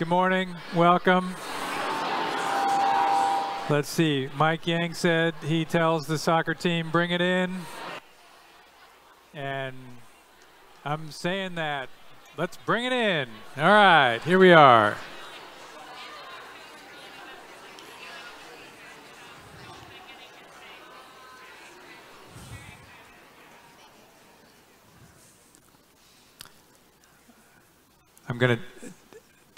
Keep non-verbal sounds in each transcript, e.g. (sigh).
Good morning. Welcome. Let's see. Mike Yang said he tells the soccer team, bring it in. And I'm saying that. Let's bring it in. All right, here we are. I'm going to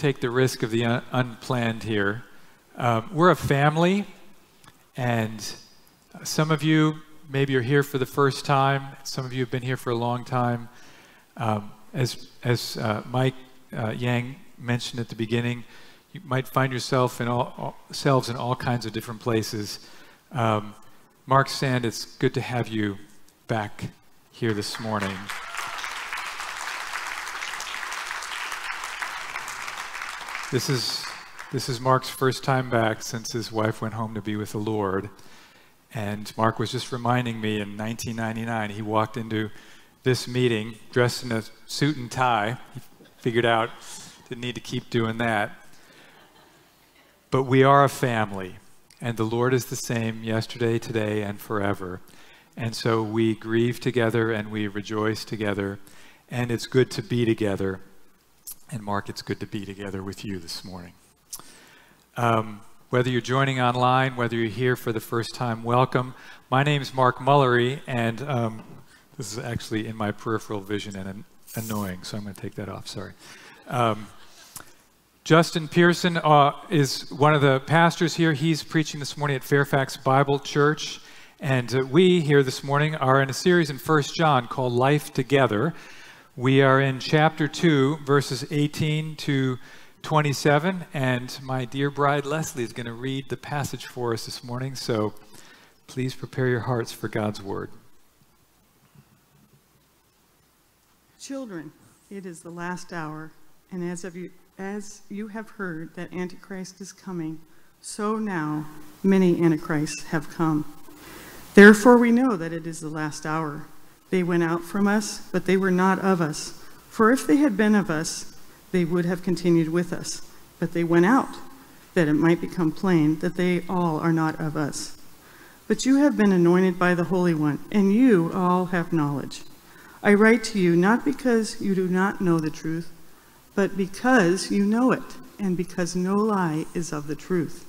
take the risk of the un- unplanned here. Um, we're a family, and some of you maybe are here for the first time. Some of you have been here for a long time. Um, as as uh, Mike uh, Yang mentioned at the beginning, you might find yourself in all, all selves in all kinds of different places. Um, Mark Sand, it's good to have you back here this morning. This is this is Mark's first time back since his wife went home to be with the Lord. And Mark was just reminding me in 1999, he walked into this meeting dressed in a suit and tie. He figured out didn't need to keep doing that. But we are a family, and the Lord is the same yesterday, today, and forever. And so we grieve together and we rejoice together, and it's good to be together and Mark, it's good to be together with you this morning. Um, whether you're joining online, whether you're here for the first time, welcome. My name is Mark Mullery, and um, this is actually in my peripheral vision and an- annoying, so I'm going to take that off. Sorry. Um, Justin Pearson uh, is one of the pastors here. He's preaching this morning at Fairfax Bible Church. And uh, we here this morning are in a series in First John called Life Together. We are in chapter 2, verses 18 to 27, and my dear bride Leslie is going to read the passage for us this morning, so please prepare your hearts for God's word. Children, it is the last hour, and as, of you, as you have heard that Antichrist is coming, so now many Antichrists have come. Therefore, we know that it is the last hour. They went out from us, but they were not of us. For if they had been of us, they would have continued with us. But they went out, that it might become plain that they all are not of us. But you have been anointed by the Holy One, and you all have knowledge. I write to you not because you do not know the truth, but because you know it, and because no lie is of the truth.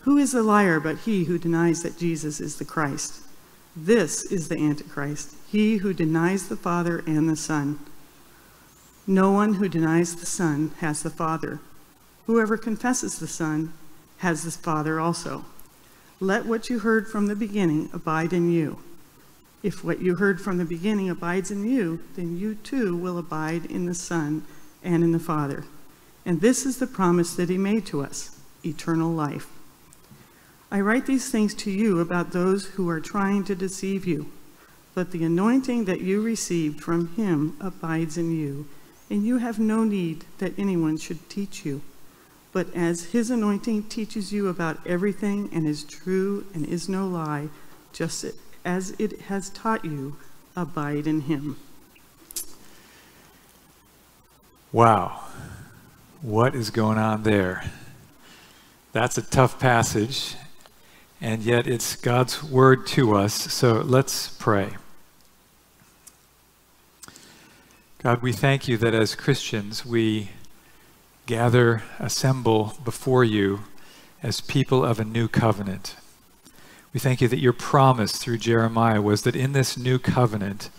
Who is a liar but he who denies that Jesus is the Christ? This is the Antichrist, he who denies the Father and the Son. No one who denies the Son has the Father. Whoever confesses the Son has the Father also. Let what you heard from the beginning abide in you. If what you heard from the beginning abides in you, then you too will abide in the Son and in the Father. And this is the promise that he made to us eternal life. I write these things to you about those who are trying to deceive you. But the anointing that you received from him abides in you, and you have no need that anyone should teach you. But as his anointing teaches you about everything and is true and is no lie, just as it has taught you, abide in him. Wow. What is going on there? That's a tough passage, and yet it's God's word to us. So let's pray. God, we thank you that as Christians we gather, assemble before you as people of a new covenant. We thank you that your promise through Jeremiah was that in this new covenant,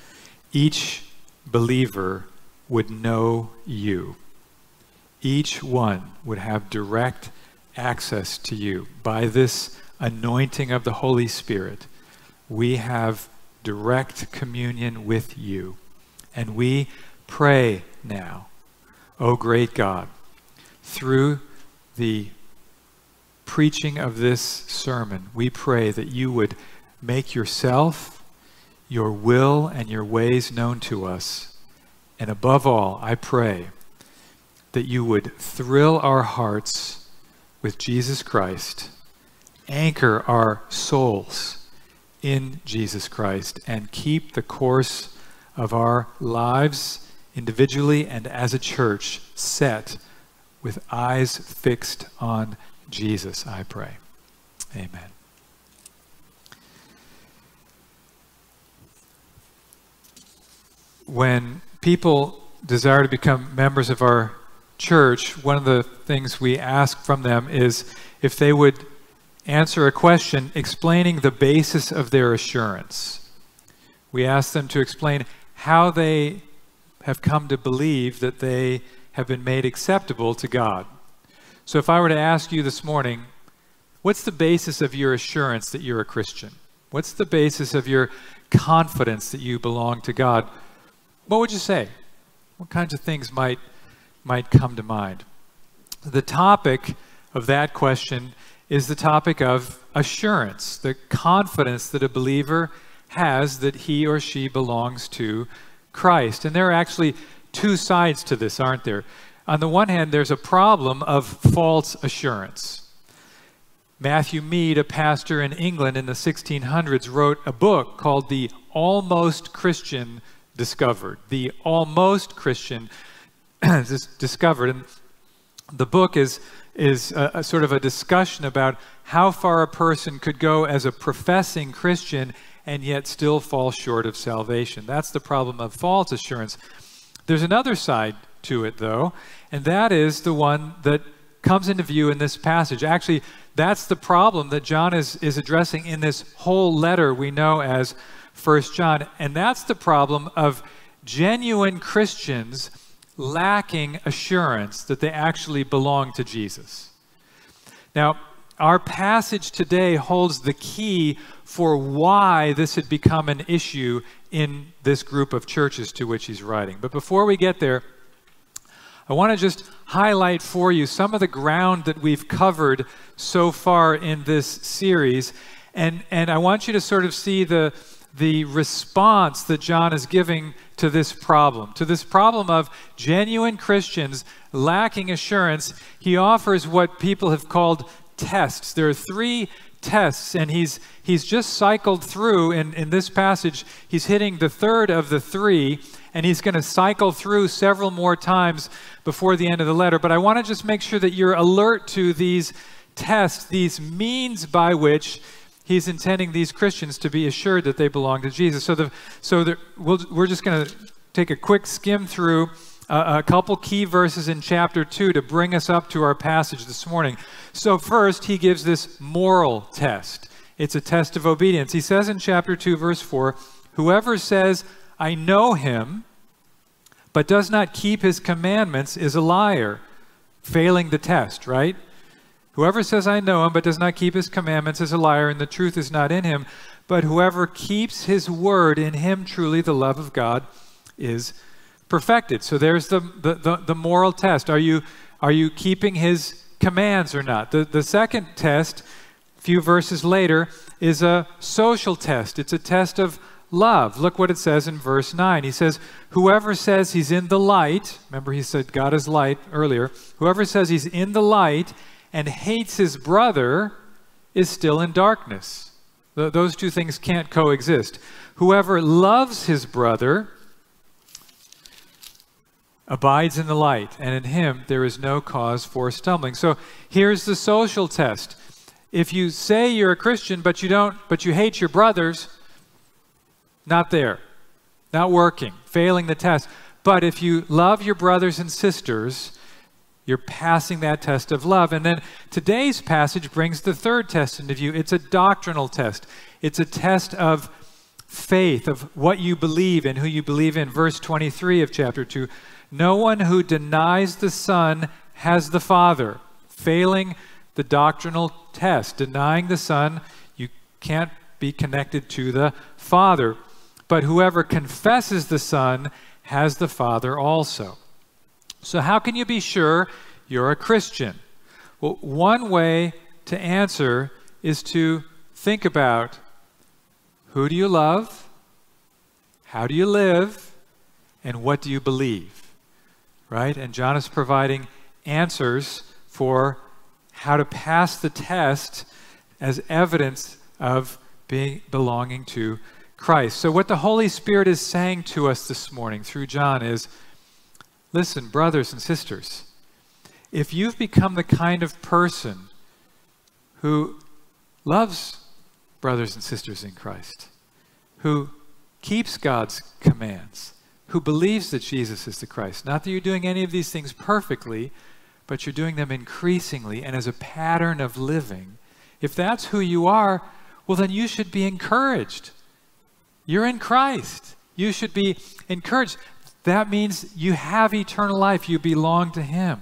each believer would know you. Each one would have direct access to you. By this anointing of the Holy Spirit, we have direct communion with you. And we pray now, O great God, through the preaching of this sermon, we pray that you would make yourself, your will, and your ways known to us. And above all, I pray that you would thrill our hearts with Jesus Christ, anchor our souls in Jesus Christ, and keep the course of our lives individually and as a church set with eyes fixed on Jesus, I pray. Amen. When people desire to become members of our church, one of the things we ask from them is if they would answer a question explaining the basis of their assurance. We ask them to explain how they have come to believe that they have been made acceptable to God. So if I were to ask you this morning, what's the basis of your assurance that you're a Christian? What's the basis of your confidence that you belong to God? What would you say? What kinds of things might might come to mind? The topic of that question is the topic of assurance, the confidence that a believer has that he or she belongs to Christ. And there are actually two sides to this, aren't there? On the one hand, there's a problem of false assurance. Matthew Mead, a pastor in England in the 1600s, wrote a book called The Almost Christian Discovered. The Almost Christian (clears throat) Discovered. And the book is, is a, a sort of a discussion about how far a person could go as a professing Christian and yet still fall short of salvation. That's the problem of false assurance. There's another side to it, though, and that is the one that comes into view in this passage. Actually, that's the problem that John is, is addressing in this whole letter we know as First John. And that's the problem of genuine Christians lacking assurance that they actually belong to Jesus. Now, our passage today holds the key for why this had become an issue in this group of churches to which he's writing. But before we get there, I want to just highlight for you some of the ground that we've covered so far in this series. And, and I want you to sort of see the, the response that John is giving to this problem, to this problem of genuine Christians lacking assurance. He offers what people have called tests. There are three tests, and he's, he's just cycled through in, in this passage. He's hitting the third of the three, and he's going to cycle through several more times before the end of the letter. But I want to just make sure that you're alert to these tests, these means by which he's intending these Christians to be assured that they belong to Jesus. So, the, so the, we we are just going to take a quick skim through uh, a couple key verses in chapter 2 to bring us up to our passage this morning. So, first, he gives this moral test. It's a test of obedience. He says in chapter 2, verse 4 Whoever says, I know him, but does not keep his commandments is a liar, failing the test, right? Whoever says, I know him, but does not keep his commandments is a liar, and the truth is not in him. But whoever keeps his word, in him truly the love of God is perfected. So there's the, the, the, the, moral test. Are you, are you keeping his commands or not? The, the second test, a few verses later, is a social test. It's a test of love. Look what it says in verse 9. He says, Whoever says he's in the light, remember he said God is light earlier, whoever says he's in the light and hates his brother is still in darkness. Th- those two things can't coexist. Whoever loves his brother abides in the light, and in him there is no cause for stumbling. So here's the social test. If you say you're a Christian but you don't but you hate your brothers, not there. Not working, failing the test. But if you love your brothers and sisters, you're passing that test of love. And then today's passage brings the third test into view. It's a doctrinal test. It's a test of faith, of what you believe and who you believe in. Verse 23 of chapter 2 no one who denies the Son has the Father. Failing the doctrinal test, denying the Son, you can't be connected to the Father. But whoever confesses the Son has the Father also. So, how can you be sure you're a Christian? Well, one way to answer is to think about who do you love? How do you live? And what do you believe? right? And John is providing answers for how to pass the test as evidence of being belonging to Christ. So what the Holy Spirit is saying to us this morning through John is listen, brothers and sisters, if you've become the kind of person who loves brothers and sisters in Christ, who keeps God's commands, who believes that Jesus is the Christ, not that you're doing any of these things perfectly, but you're doing them increasingly and as a pattern of living. If that's who you are, well, then you should be encouraged. You're in Christ. You should be encouraged. That means you have eternal life, you belong to Him.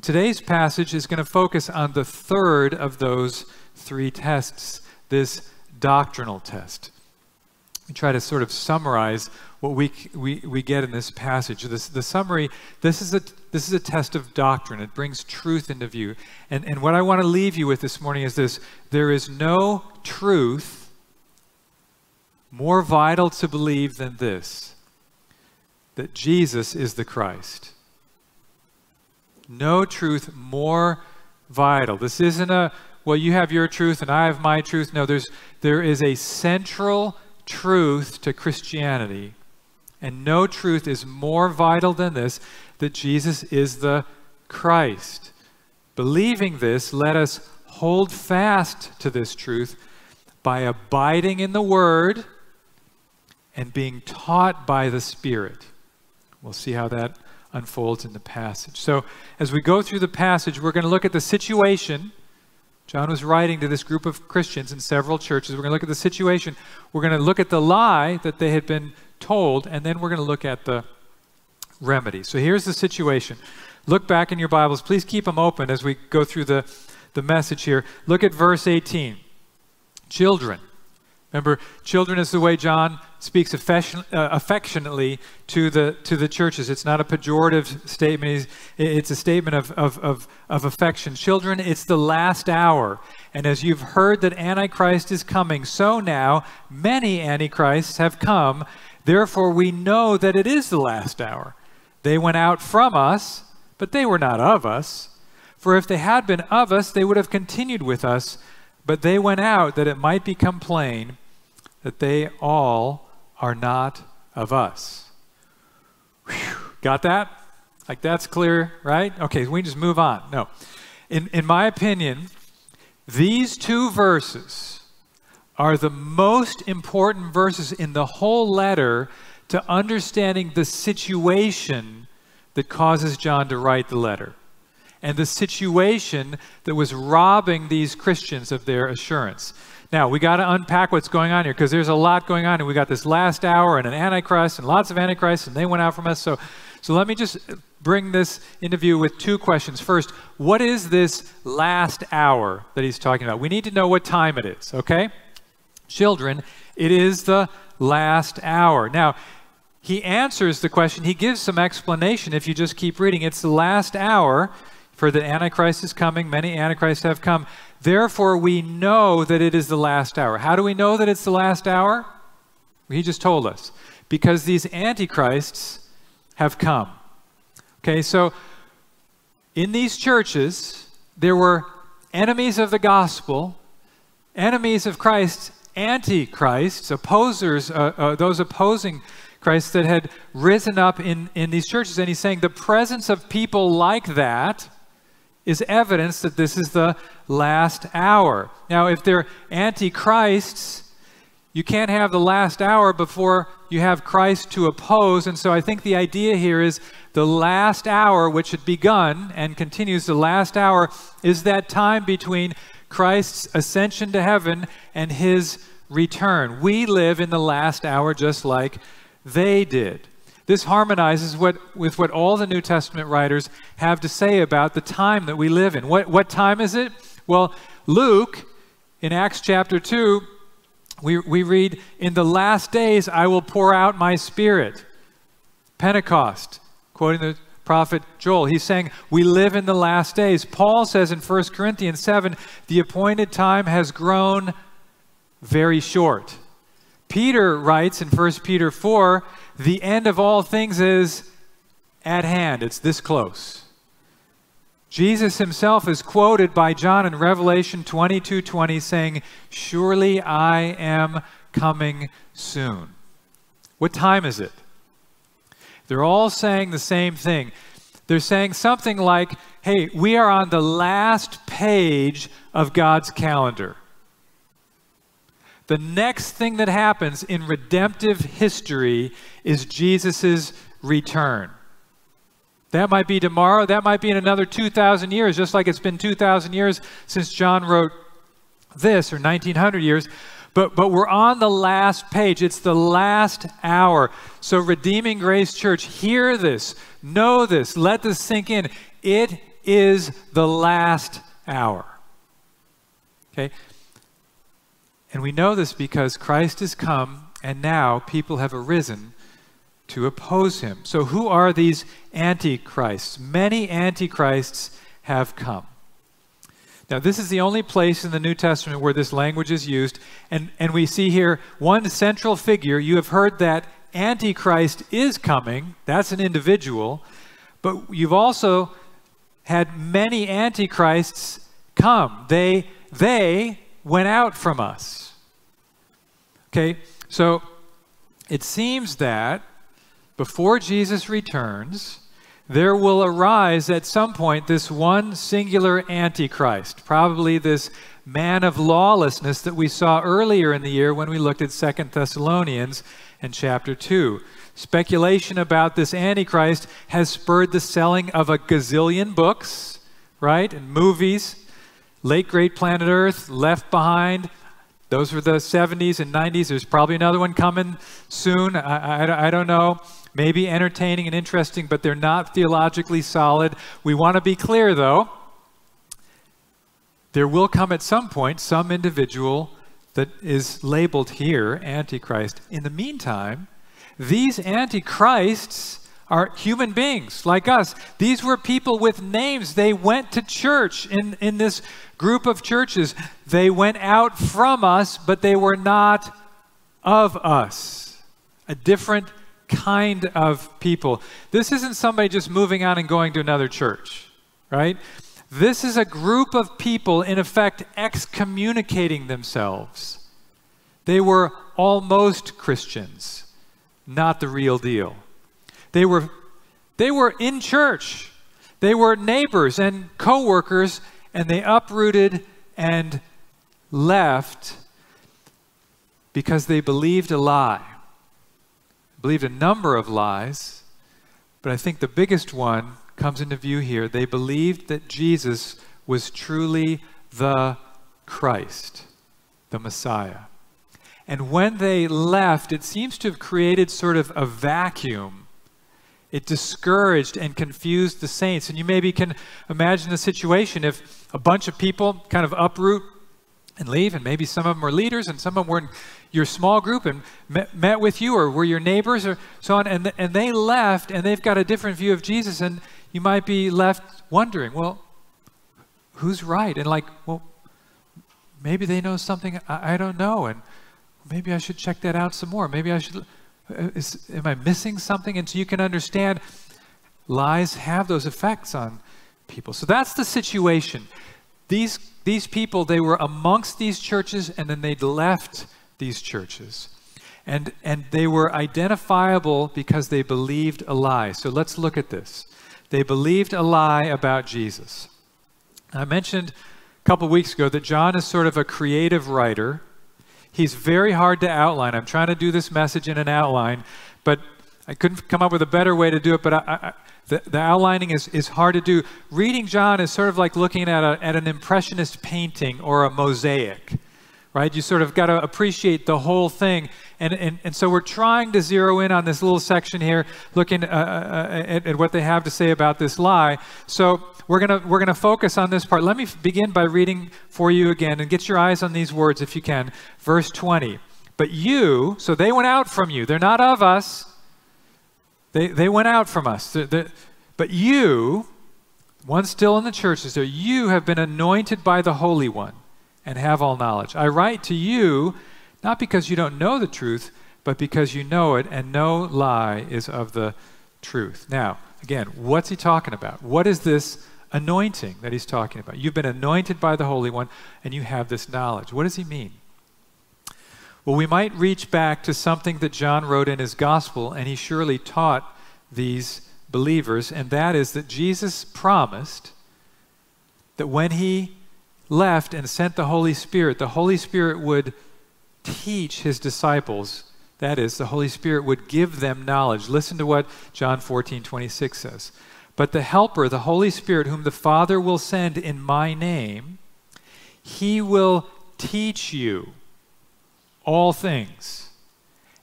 Today's passage is going to focus on the third of those three tests, this doctrinal test. We try to sort of summarize what we, we, we get in this passage. This, the summary this is, a, this is a test of doctrine, it brings truth into view. And, and what I want to leave you with this morning is this there is no truth more vital to believe than this that Jesus is the Christ. No truth more vital. This isn't a, well, you have your truth and I have my truth. No, there's, there is a central truth to Christianity, and no truth is more vital than this that Jesus is the Christ. Believing this, let us hold fast to this truth by abiding in the Word and being taught by the Spirit. We'll see how that unfolds in the passage. So, as we go through the passage, we're going to look at the situation. John was writing to this group of Christians in several churches. We're going to look at the situation. We're going to look at the lie that they had been told, and then we're going to look at the remedy. So, here's the situation. Look back in your Bibles. Please keep them open as we go through the, the message here. Look at verse 18. Children. Remember, children is the way John speaks affection, uh, affectionately to the, to the churches. It's not a pejorative statement, it's a statement of, of, of, of affection. Children, it's the last hour. And as you've heard that Antichrist is coming, so now many Antichrists have come. Therefore, we know that it is the last hour. They went out from us, but they were not of us. For if they had been of us, they would have continued with us. But they went out that it might become plain that they all are not of us. Whew. Got that? Like that's clear, right? Okay, we just move on. No. In, in my opinion, these two verses are the most important verses in the whole letter to understanding the situation that causes John to write the letter and the situation that was robbing these Christians of their assurance. Now, we got to unpack what's going on here because there's a lot going on, and we got this last hour and an antichrist and lots of antichrists, and they went out from us. So, so let me just bring this interview with two questions. First, what is this last hour that he's talking about? We need to know what time it is, okay? Children, it is the last hour. Now, he answers the question, he gives some explanation if you just keep reading. It's the last hour, for the Antichrist is coming, many Antichrists have come. Therefore, we know that it is the last hour. How do we know that it's the last hour? He just told us. Because these Antichrists have come. Okay, so in these churches, there were enemies of the gospel, enemies of Christ, antichrists, opposers, uh, uh, those opposing Christ that had risen up in, in these churches. And he's saying the presence of people like that is evidence that this is the last hour. Now, if they're antichrists, you can't have the last hour before you have Christ to oppose. And so I think the idea here is the last hour, which had begun and continues, the last hour is that time between Christ's ascension to heaven and his return. We live in the last hour just like they did. This harmonizes what, with what all the New Testament writers have to say about the time that we live in. What, what time is it? Well, Luke, in Acts chapter 2, we, we read, In the last days I will pour out my spirit. Pentecost, quoting the prophet Joel. He's saying, We live in the last days. Paul says in 1 Corinthians 7, The appointed time has grown very short. Peter writes in 1 Peter 4 the end of all things is at hand, it's this close. Jesus himself is quoted by John in Revelation 22 20 saying, Surely I am coming soon. What time is it? They're all saying the same thing. they're saying something like, hey, we are on the last page of God's calendar. The next thing that happens in redemptive history is Jesus' return. That might be tomorrow, that might be in another 2,000 years, just like it's been 2,000 years since John wrote this, or 1,900 years. But, but we're on the last page. It's the last hour. So, Redeeming Grace Church, hear this, know this, let this sink in. It is the last hour. Okay? And we know this because Christ has come, and now people have arisen to oppose him. So, who are these antichrists? Many antichrists have come. Now, this is the only place in the New Testament where this language is used. And, and we see here one central figure. You have heard that Antichrist is coming, that's an individual. But you've also had many Antichrists come. They, they went out from us. Okay, so it seems that before Jesus returns, there will arise at some point this one singular Antichrist, probably this man of lawlessness that we saw earlier in the year when we looked at Second Thessalonians and chapter 2. Speculation about this Antichrist has spurred the selling of a gazillion books, right, and movies. Late Great Planet Earth, Left Behind, those were the 70s and 90s. There's probably another one coming soon. I, I, I don't know maybe entertaining and interesting, but they're not theologically solid. We want to be clear, though. There will come at some point some individual that is labeled here Antichrist. In the meantime, these Antichrists are human beings like us. These were people with names. They went to church in, in this group of churches. They went out from us, but they were not of us. A different kind of people. This isn't somebody just moving on and going to another church, right? This is a group of people, in effect, excommunicating themselves. They were almost Christians, not the real deal. They were, they were in church. They were neighbors and co-workers, and they uprooted and left because they believed a lie believed a number of lies, but I think the biggest one comes into view here. They believed that Jesus was truly the Christ, the Messiah. And when they left, it seems to have created sort of a vacuum. It discouraged and confused the saints. And you maybe can imagine the situation if a bunch of people kind of uproot and leave, and maybe some of them were leaders and some of them were in your small group and met, met with you or were your neighbors or so on, and, and they left and they've got a different view of Jesus, and you might be left wondering, well, who's right? And like, well, maybe they know something I, I don't know, and maybe I should check that out some more. Maybe I should, Uh, is, am I missing something? And so you can understand lies have those effects on people. So that's the situation. These these people, they were amongst these churches and then they'd left these churches. And, and they were identifiable because they believed a lie. So let's look at this. They believed a lie about Jesus. I mentioned a couple weeks ago that John is sort of a creative writer. He's very hard to outline. I'm trying to do this message in an outline, but I couldn't come up with a better way to do it. But I, the, the outlining is, is hard to do. Reading John is sort of like looking at, a, at an impressionist painting or a mosaic, right? You sort of got to appreciate the whole thing. And, and, and so we're trying to zero in on this little section here, looking uh, uh, uh at, at what they have to say about this lie. So we're going we're gonna focus on this part. Let me begin by reading for you again and get your eyes on these words if you can. Verse 20. But you, so they went out from you, they're not of us. They, they went out from us. The, the, but you, one still in the churches, so you have been anointed by the Holy One and have all knowledge. I write to you not because you don't know the truth, but because you know it, and no lie is of the truth. Now, again, what's he talking about? What is this anointing that he's talking about? You've been anointed by the Holy One, and you have this knowledge. What does he mean? Well, we might reach back to something that John wrote in his gospel, and he surely taught these believers, and that is that Jesus promised that when he left and sent the Holy Spirit, the Holy Spirit would teach his disciples. That is, the Holy Spirit would give them knowledge. Listen to what John 14, 26 says. But the Helper, the Holy Spirit, whom the Father will send in my name, he will teach you all things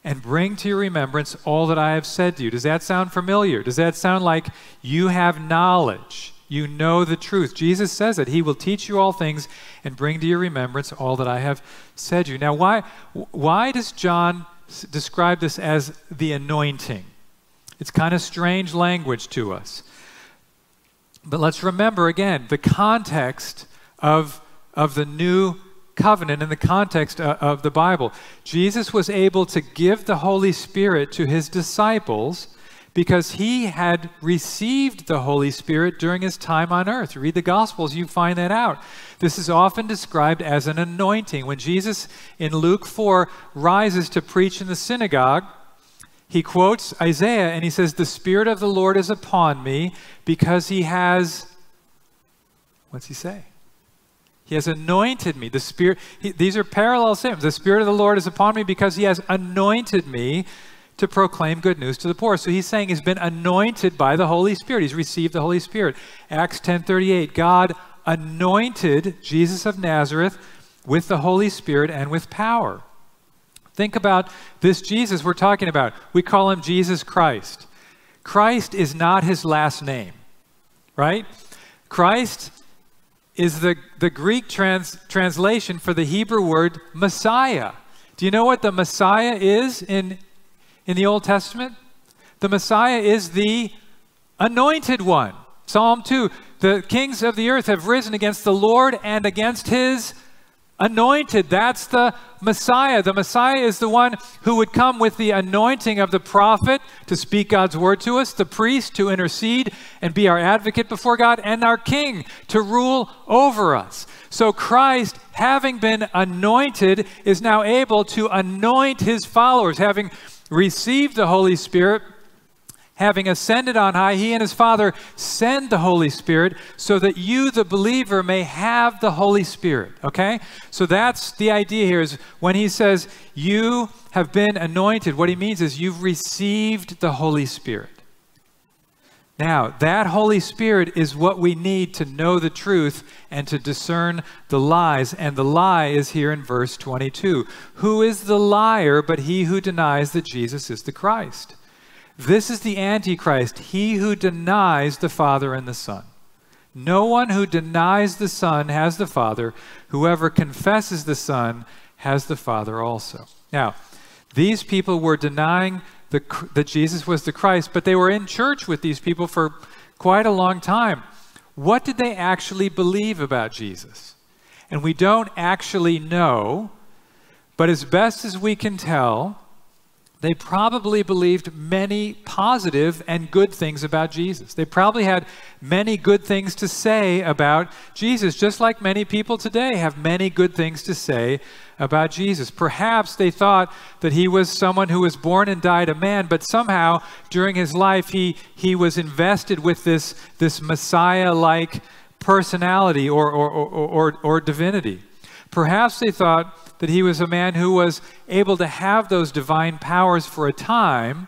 and bring to your remembrance all that I have said to you. Does that sound familiar? Does that sound like you have knowledge? You know the truth. Jesus says that He will teach you all things and bring to your remembrance all that I have said you. Now, why, why does John describe this as the anointing? It's kind of strange language to us. But let's remember again the context of, of the new covenant in the context uh, of the Bible. Jesus was able to give the Holy Spirit to his disciples because he had received the Holy Spirit during his time on earth. Read the Gospels, you find that out. This is often described as an anointing. When Jesus in Luke 4 rises to preach in the synagogue, he quotes Isaiah and he says, The Spirit of the Lord is upon me because he has, what's he say? He has anointed me. The Spirit, he, these are parallel statements. The Spirit of the Lord is upon me because He has anointed me to proclaim good news to the poor. So he's saying he's been anointed by the Holy Spirit. He's received the Holy Spirit. Acts 10:38, God anointed Jesus of Nazareth with the Holy Spirit and with power. Think about this Jesus we're talking about. We call him Jesus Christ. Christ is not his last name, right? Christ is the, the Greek trans, translation for the Hebrew word Messiah. Do you know what the Messiah is in, in the Old Testament? The Messiah is the anointed one. Psalm 2 The kings of the earth have risen against the Lord and against his anointed. That's the Messiah. The Messiah is the one who would come with the anointing of the prophet to speak God's word to us, the priest to intercede and be our advocate before God, and our king to rule over us. So Christ, having been anointed, is now able to anoint his followers, having received the Holy Spirit having ascended on high, he and his Father send the Holy Spirit so that you, the believer, may have the Holy Spirit. Okay? So that's the idea here is when he says, You have been anointed, what he means is you've received the Holy Spirit. Now, that Holy Spirit is what we need to know the truth and to discern the lies. And the lie is here in verse 22. Who is the liar but he who denies that Jesus is the Christ? This is the Antichrist, he who denies the Father and the Son. No one who denies the Son has the Father. Whoever confesses the Son has the Father also. Now, these people were denying the, that Jesus was the Christ, but they were in church with these people for quite a long time. What did they actually believe about Jesus? And we don't actually know, but as best as we can tell, they probably believed many positive and good things about Jesus. They probably had many good things to say about Jesus, just like many people today have many good things to say about Jesus. Perhaps they thought that he was someone who was born and died a man, but somehow during his life he, he was invested with this, this Messiah like personality or, or, or, or, or divinity. Perhaps they thought that he was a man who was able to have those divine powers for a time,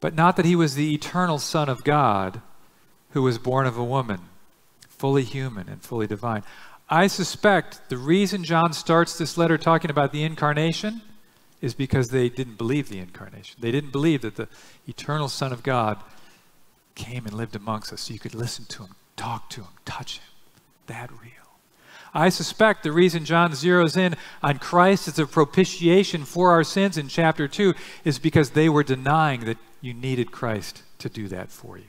but not that he was the eternal Son of God who was born of a woman, fully human and fully divine. I suspect the reason John starts this letter talking about the incarnation is because they didn't believe the incarnation. They didn't believe that the eternal Son of God came and lived amongst us so you could listen to him, talk to him, touch him. That real. I suspect the reason John zeroes in on Christ as a propitiation for our sins in chapter 2 is because they were denying that you needed Christ to do that for you.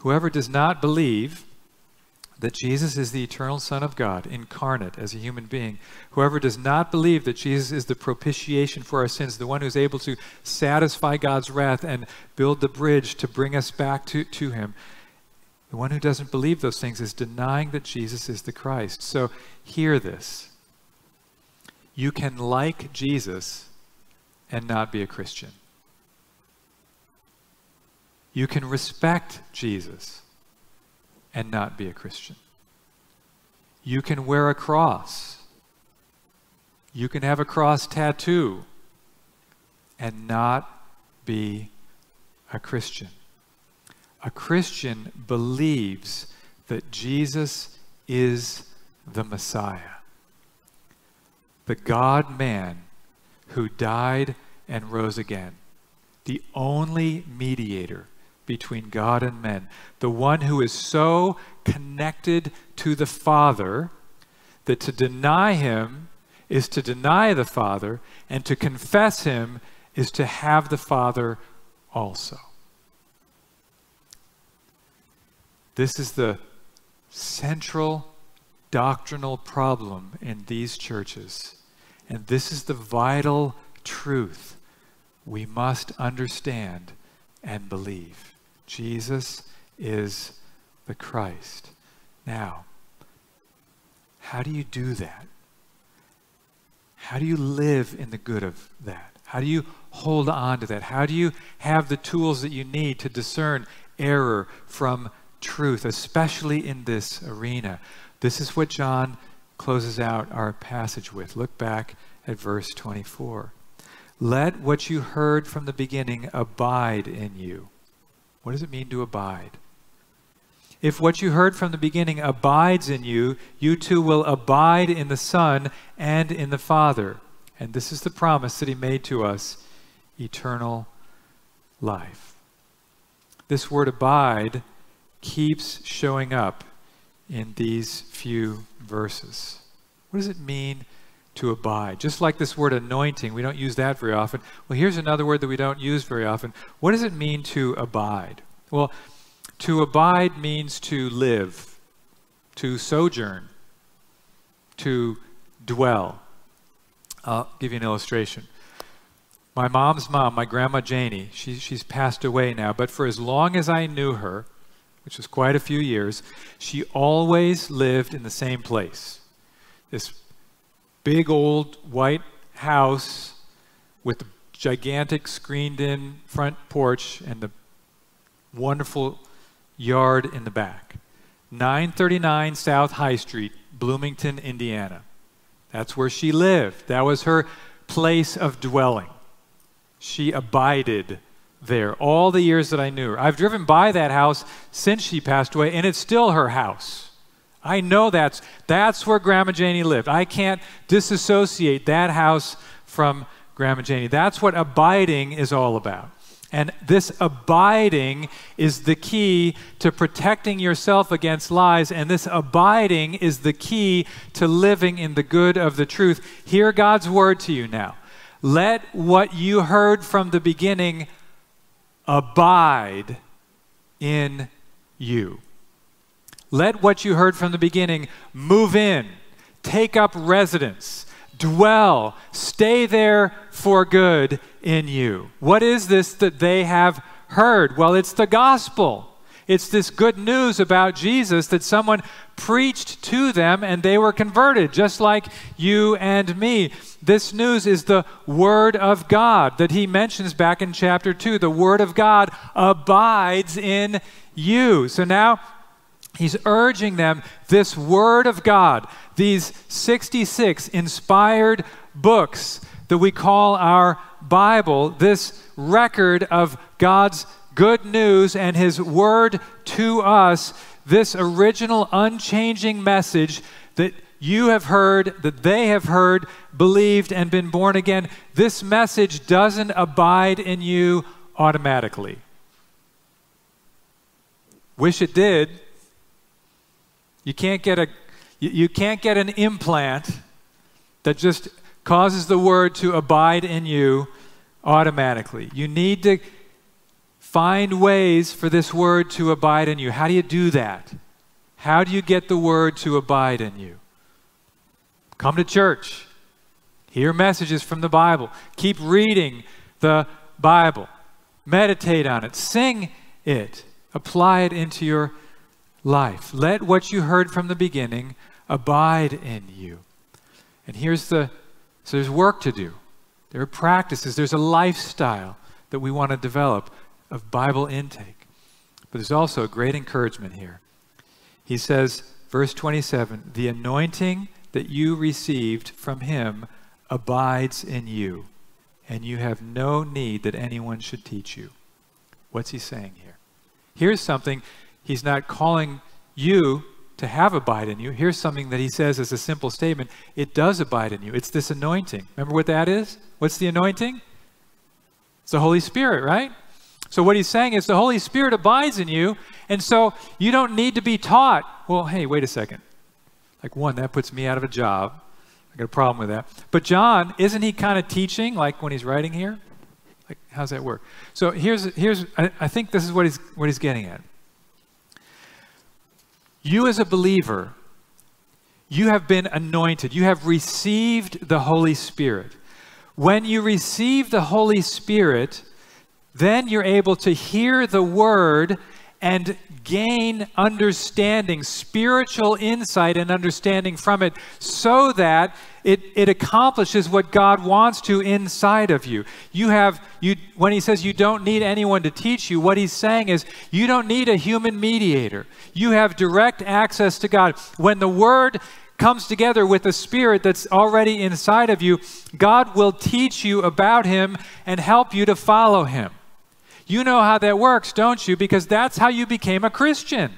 Whoever does not believe that Jesus is the eternal Son of God, incarnate as a human being, whoever does not believe that Jesus is the propitiation for our sins, the one who's able to satisfy God's wrath and build the bridge to bring us back to, to Him, the one who doesn't believe those things is denying that Jesus is the Christ. So hear this. You can like Jesus and not be a Christian. You can respect Jesus and not be a Christian. You can wear a cross. You can have a cross tattoo and not be a Christian. A Christian believes that Jesus is the Messiah, the God man who died and rose again, the only mediator between God and men, the one who is so connected to the Father that to deny him is to deny the Father, and to confess him is to have the Father also. This is the central doctrinal problem in these churches. And this is the vital truth we must understand and believe. Jesus is the Christ. Now, how do you do that? How do you live in the good of that? How do you hold on to that? How do you have the tools that you need to discern error from truth, especially in this arena? This is what John closes out our passage with. Look back at verse 24. Let what you heard from the beginning abide in you. What does it mean to abide? If what you heard from the beginning abides in you, you too will abide in the Son and in the Father. And this is the promise that He made to us eternal life. This word abide keeps showing up in these few verses. What does it mean to abide? Just like this word anointing, we don't use that very often. Well, here's another word that we don't use very often. What does it mean to abide? Well, to abide means to live, to sojourn, to dwell. I'll give you an illustration. My mom's mom, my grandma Janie, she, she's passed away now, but for as long as I knew her, which was quite a few years, she always lived in the same place. This big old white house with the gigantic screened in front porch and the wonderful yard in the back. 939 South High Street, Bloomington, Indiana. That's where she lived. That was her place of dwelling. She abided there all the years that I knew her. I've driven by that house since she passed away, and it's still her house. I know that's, that's where Grandma Janie lived. I can't disassociate that house from Grandma Janie. That's what abiding is all about. And this abiding is the key to protecting yourself against lies. And this abiding is the key to living in the good of the truth. Hear God's word to you now. Let what you heard from the beginning abide in you. Let what you heard from the beginning move in, take up residence, dwell, stay there for good in you. What is this that they have heard? Well, it's the gospel. It's this good news about Jesus that someone preached to them and they were converted, just like you and me. This news is the Word of God that he mentions back in chapter 2. The Word of God abides in you. So now he's urging them this Word of God, these 66 inspired books that we call our Bible, this record of God's good news and His word to us, this original unchanging message that you have heard, that they have heard, believed, and been born again, this message doesn't abide in you automatically. Wish it did. You can't get a you, can't get an implant that just causes the word to abide in you automatically. You need to find ways for this word to abide in you. How do you do that? How do you get the word to abide in you? Come to church. Hear messages from the Bible. Keep reading the Bible. Meditate on it. Sing it. Apply it into your life. Let what you heard from the beginning abide in you. And here's the so there's work to do. There are practices, there's a lifestyle that we want to develop of Bible intake. but there's also great encouragement here. He says, verse 27 the anointing that you received from him abides in you, and you have no need that anyone should teach you. What's he saying here? Here's something he's not calling you to have abide in you. Here's something that he says as a simple statement it does abide in you. It's this anointing. Remember what that is? What's the anointing? It's the Holy Spirit, right? So what he's saying is the Holy Spirit abides in you, and so you don't need to be taught. Well, hey, wait a second. Like one, that puts me out of a job. I got a problem with that. But John, isn't he kind of teaching like when he's writing here? Like, how's that work? So here's here's I, I think this is what he's what he's getting at. You as a believer, you have been anointed. You have received the Holy Spirit. When you receive the Holy Spirit, then you're able to hear the word and gain understanding, spiritual insight and understanding from it, so that it, it accomplishes what God wants to inside of you. You have, you, when he says you don't need anyone to teach you, what he's saying is you don't need a human mediator. You have direct access to God. When the word comes together with the spirit that's already inside of you, God will teach you about him and help you to follow him. You know how that works, don't you? Because that's how you became a Christian.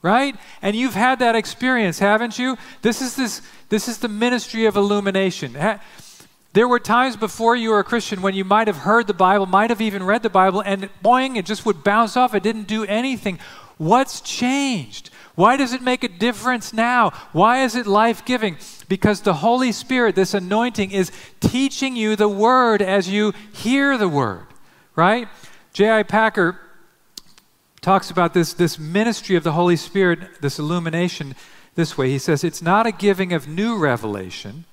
Right? And you've had that experience, haven't you? This is this this is the ministry of illumination. There were times before you were a Christian when you might have heard the Bible, might have even read the Bible, and boing, it just would bounce off. It didn't do anything. What's changed? Why does it make a difference now? Why is it life giving? Because the Holy Spirit, this anointing, is teaching you the Word as you hear the Word, right? J.I. Packer talks about this, this ministry of the Holy Spirit, this illumination, this way. He says, It's not a giving of new revelation,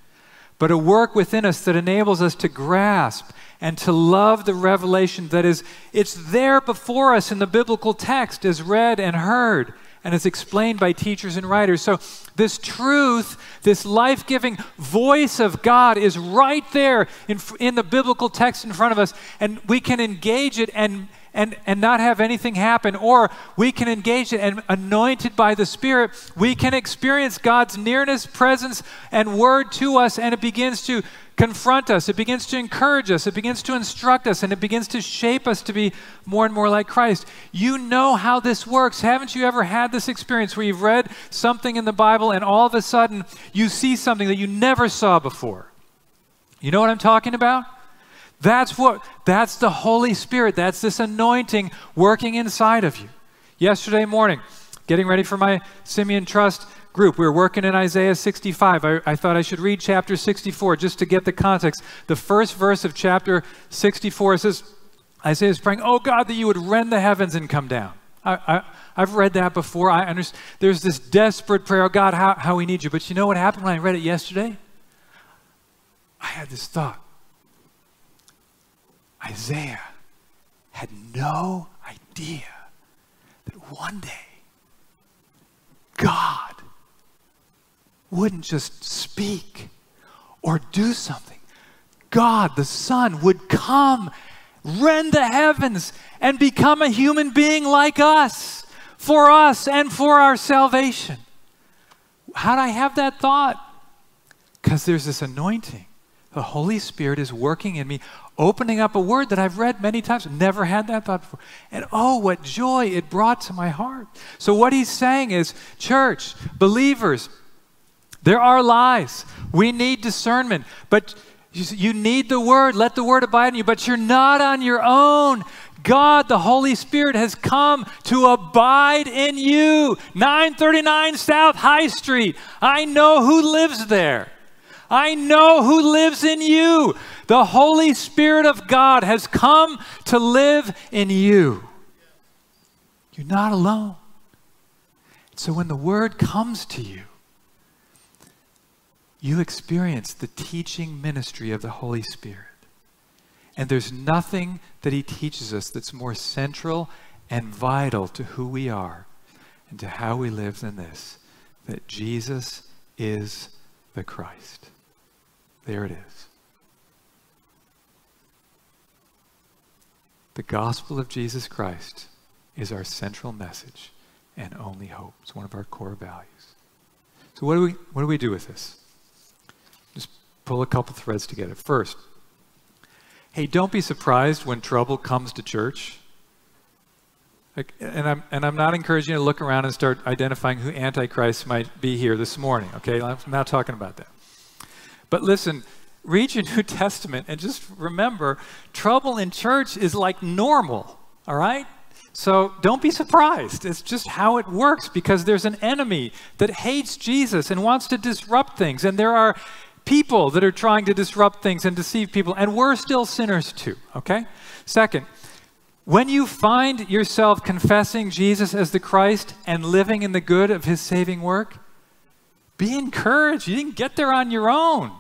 but a work within us that enables us to grasp and to love the revelation that is, it's there before us in the biblical text, as read and heard and is explained by teachers and writers. So, this truth, this life giving voice of God is right there in, in the biblical text in front of us, and we can engage it and and, and not have anything happen, or we can engage it and anointed by the Spirit, we can experience God's nearness, presence, and word to us, and it begins to confront us, it begins to encourage us, it begins to instruct us, and it begins to shape us to be more and more like Christ. You know how this works. Haven't you ever had this experience where you've read something in the Bible and all of a sudden you see something that you never saw before? You know what I'm talking about? That's what that's the Holy Spirit. That's this anointing working inside of you. Yesterday morning, getting ready for my Simeon Trust group. We were working in Isaiah 65. I, I, thought I should read chapter 64 just to get the context. The first verse of chapter 64 says, Isaiah is praying, Oh God, that you would rend the heavens and come down. I, have read that before. I understand. There's this desperate prayer, oh God, how, how we need you. But you know what happened when I read it yesterday? I had this thought. Isaiah had no idea that one day God wouldn't just speak or do something. God, the Son, would come, rend the heavens, and become a human being like us, for us and for our salvation. How'd I have that thought? Because there's this anointing. The Holy Spirit is working in me, opening up a word that I've read many times, never had that thought before. And oh, what joy it brought to my heart. So, what he's saying is, church, believers, there are lies. We need discernment. But you need the word. Let the word abide in you. But you're not on your own. God, the Holy Spirit, has come to abide in you. 939 South High Street. I know who lives there. I know who lives in you. The Holy Spirit of God has come to live in you. You're not alone. So when the word comes to you, you experience the teaching ministry of the Holy Spirit. And there's nothing that He teaches us that's more central and vital to who we are and to how we live than this that Jesus is the Christ. There it is. The gospel of Jesus Christ is our central message and only hope. It's one of our core values. So what do we what do we do with this? Just pull a couple threads together. First, hey, don't be surprised when trouble comes to church. Like, and I'm and I'm not encouraging you to look around and start identifying who Antichrist might be here this morning. Okay, I'm not talking about that. But listen, read your (laughs) New Testament and just remember, trouble in church is like normal. All right. So don't be surprised. It's just how it works because there's an enemy that hates Jesus and wants to disrupt things. And there are people that are trying to disrupt things and deceive people. And we're still sinners too, okay? Second, when you find yourself confessing Jesus as the Christ and living in the good of his saving work, be encouraged. You didn't get there on your own.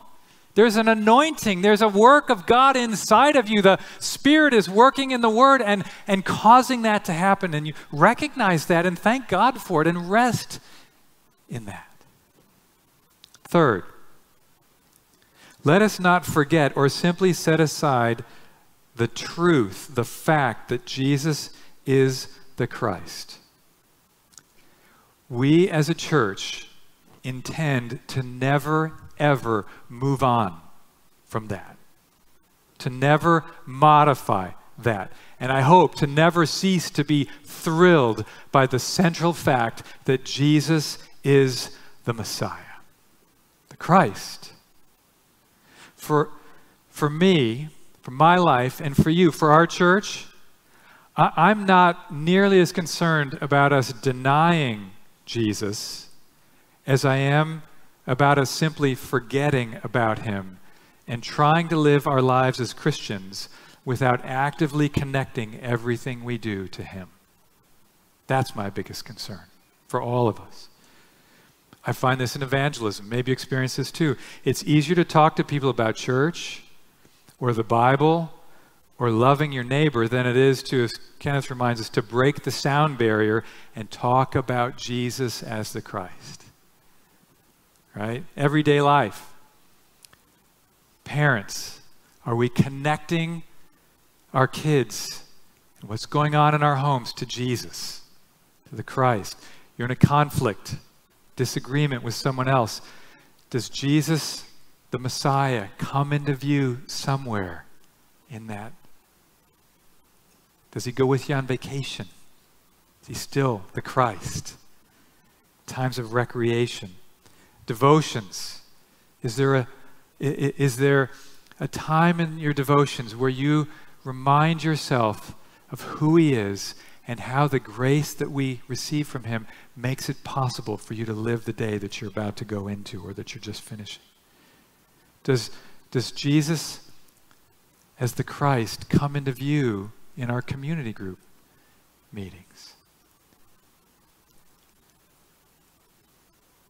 There's an anointing, there's a work of God inside of you. The Spirit is working in the Word and, and causing that to happen. And you recognize that and thank God for it and rest in that. Third, let us not forget or simply set aside the truth, the fact that Jesus is the Christ. We as a church intend to never ever move on from that, to never modify that. And I hope to never cease to be thrilled by the central fact that Jesus is the Messiah, the Christ. For, for me, for my life, and for you, for our church, I, I'm not nearly as concerned about us denying Jesus as I am about us simply forgetting about Him and trying to live our lives as Christians without actively connecting everything we do to Him. That's my biggest concern for all of us. I find this in evangelism. Maybe you experience this too. It's easier to talk to people about church or the Bible or loving your neighbor than it is to, as Kenneth reminds us, to break the sound barrier and talk about Jesus as the Christ right? Everyday life. Parents, are we connecting our kids and what's going on in our homes to Jesus, to the Christ? You're in a conflict, disagreement with someone else. Does Jesus, the Messiah, come into view somewhere in that? Does he go with you on vacation? Is he still the Christ? Times of recreation devotions? Is there a, is there a time in your devotions where you remind yourself of who He is and how the grace that we receive from Him makes it possible for you to live the day that you're about to go into or that you're just finishing? Does, does Jesus, as the Christ, come into view in our community group meetings?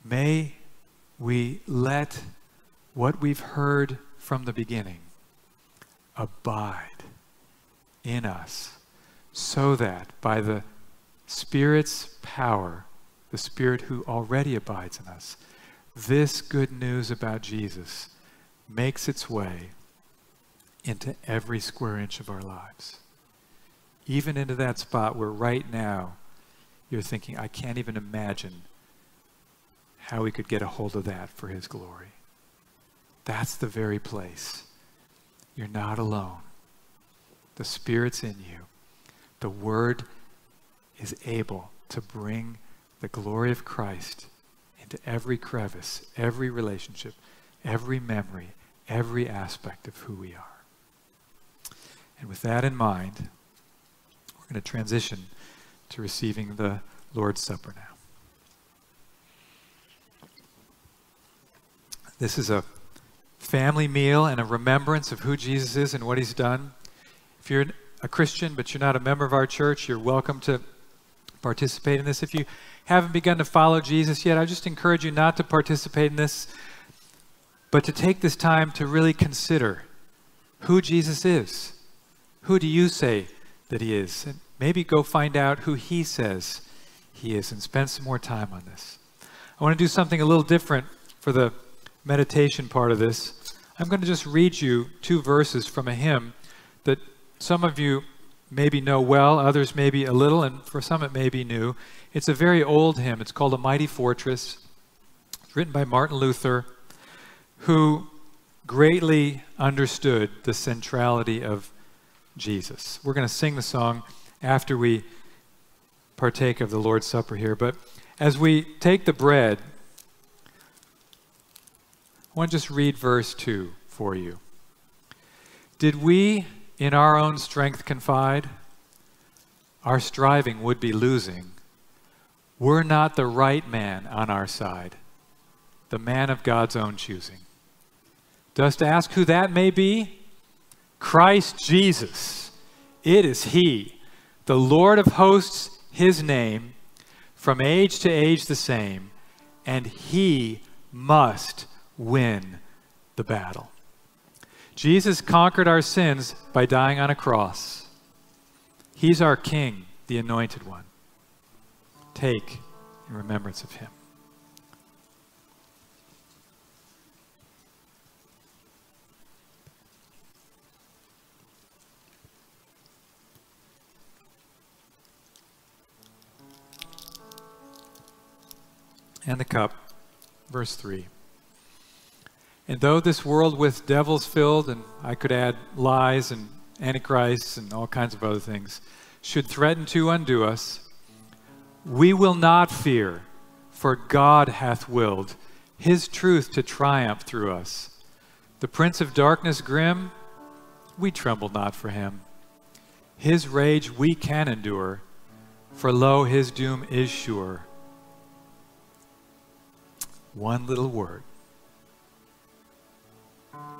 May we let what we've heard from the beginning abide in us so that by the Spirit's power, the Spirit who already abides in us, this good news about Jesus makes its way into every square inch of our lives. Even into that spot where right now you're thinking, I can't even imagine how we could get a hold of that for His glory. That's the very place. You're not alone. The Spirit's in you. The Word is able to bring the glory of Christ into every crevice, every relationship, every memory, every aspect of who we are. And with that in mind, we're going to transition to receiving the Lord's Supper now. This is a family meal and a remembrance of who Jesus is and what he's done. If you're a Christian but you're not a member of our church, you're welcome to participate in this. If you haven't begun to follow Jesus yet, I just encourage you not to participate in this, but to take this time to really consider who Jesus is. Who do you say that he is? And maybe go find out who he says he is and spend some more time on this. I want to do something a little different for the meditation part of this, I'm going to just read you two verses from a hymn that some of you maybe know well, others maybe a little, and for some it may be new. It's a very old hymn. It's called A Mighty Fortress. It's written by Martin Luther, who greatly understood the centrality of Jesus. We're going to sing the song after we partake of the Lord's Supper here. But as we take the bread, I want to just read verse 2 for you. Did we in our own strength confide? Our striving would be losing. We're not the right man on our side, the man of God's own choosing. Dost ask who that may be? Christ Jesus. It is He, the Lord of hosts, His name, from age to age the same, and He must win the battle. Jesus conquered our sins by dying on a cross. He's our King, the Anointed One. Take in remembrance of Him. And the cup, verse 3. And though this world with devils filled, and I could add lies and antichrists and all kinds of other things, should threaten to undo us, we will not fear, for God hath willed his truth to triumph through us. The prince of darkness grim, we tremble not for him. His rage we can endure, for lo, his doom is sure. One little word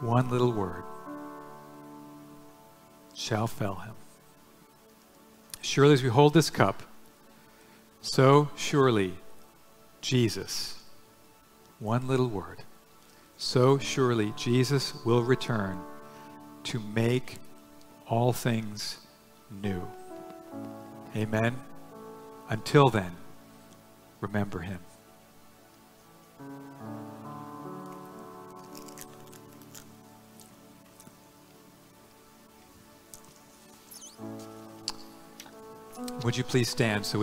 one little word shall fail him. Surely as we hold this cup, so surely Jesus, one little word, so surely Jesus will return to make all things new. Amen. Until then, remember him. Would you please stand so we